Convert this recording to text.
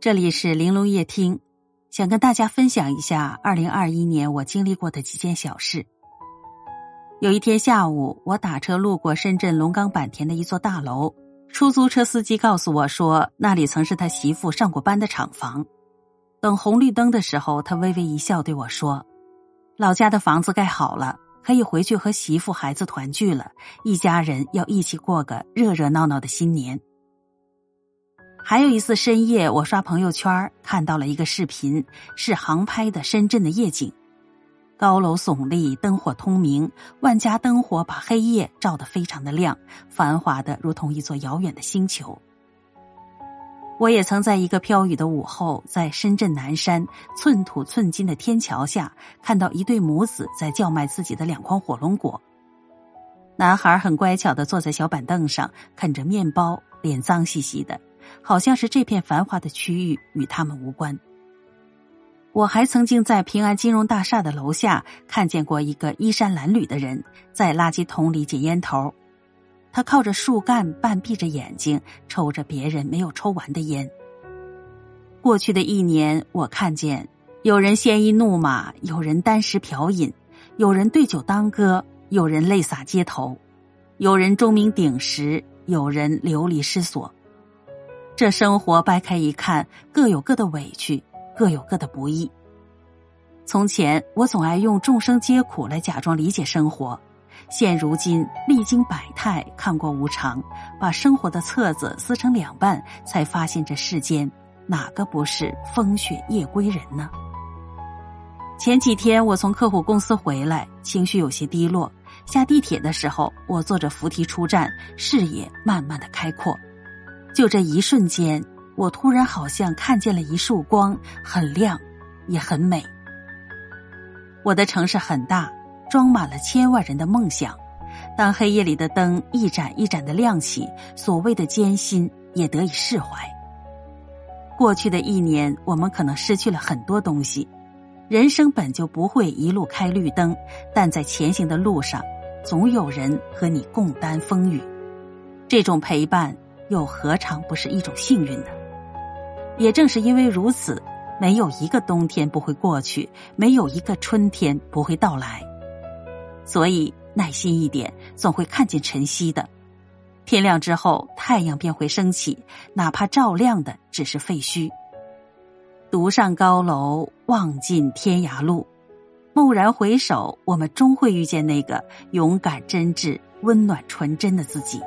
这里是玲珑夜听，想跟大家分享一下二零二一年我经历过的几件小事。有一天下午，我打车路过深圳龙岗坂田的一座大楼，出租车司机告诉我说，那里曾是他媳妇上过班的厂房。等红绿灯的时候，他微微一笑对我说：“老家的房子盖好了，可以回去和媳妇孩子团聚了，一家人要一起过个热热闹闹的新年。”还有一次深夜，我刷朋友圈看到了一个视频，是航拍的深圳的夜景，高楼耸立，灯火通明，万家灯火把黑夜照得非常的亮，繁华的如同一座遥远的星球。我也曾在一个飘雨的午后，在深圳南山寸土寸金的天桥下，看到一对母子在叫卖自己的两筐火龙果。男孩很乖巧的坐在小板凳上啃着面包，脸脏兮兮的。好像是这片繁华的区域与他们无关。我还曾经在平安金融大厦的楼下看见过一个衣衫褴褛的人在垃圾桶里捡烟头，他靠着树干，半闭着眼睛抽着别人没有抽完的烟。过去的一年，我看见有人鲜衣怒马，有人单食嫖饮，有人对酒当歌，有人泪洒街头，有人钟鸣鼎食，有人流离失所。这生活掰开一看，各有各的委屈，各有各的不易。从前我总爱用众生皆苦来假装理解生活，现如今历经百态，看过无常，把生活的册子撕成两半，才发现这世间哪个不是风雪夜归人呢？前几天我从客户公司回来，情绪有些低落。下地铁的时候，我坐着扶梯出站，视野慢慢的开阔。就这一瞬间，我突然好像看见了一束光，很亮，也很美。我的城市很大，装满了千万人的梦想。当黑夜里的灯一盏一盏的亮起，所谓的艰辛也得以释怀。过去的一年，我们可能失去了很多东西。人生本就不会一路开绿灯，但在前行的路上，总有人和你共担风雨。这种陪伴。又何尝不是一种幸运呢？也正是因为如此，没有一个冬天不会过去，没有一个春天不会到来。所以耐心一点，总会看见晨曦的。天亮之后，太阳便会升起，哪怕照亮的只是废墟。独上高楼，望尽天涯路。蓦然回首，我们终会遇见那个勇敢、真挚、温暖、纯真的自己。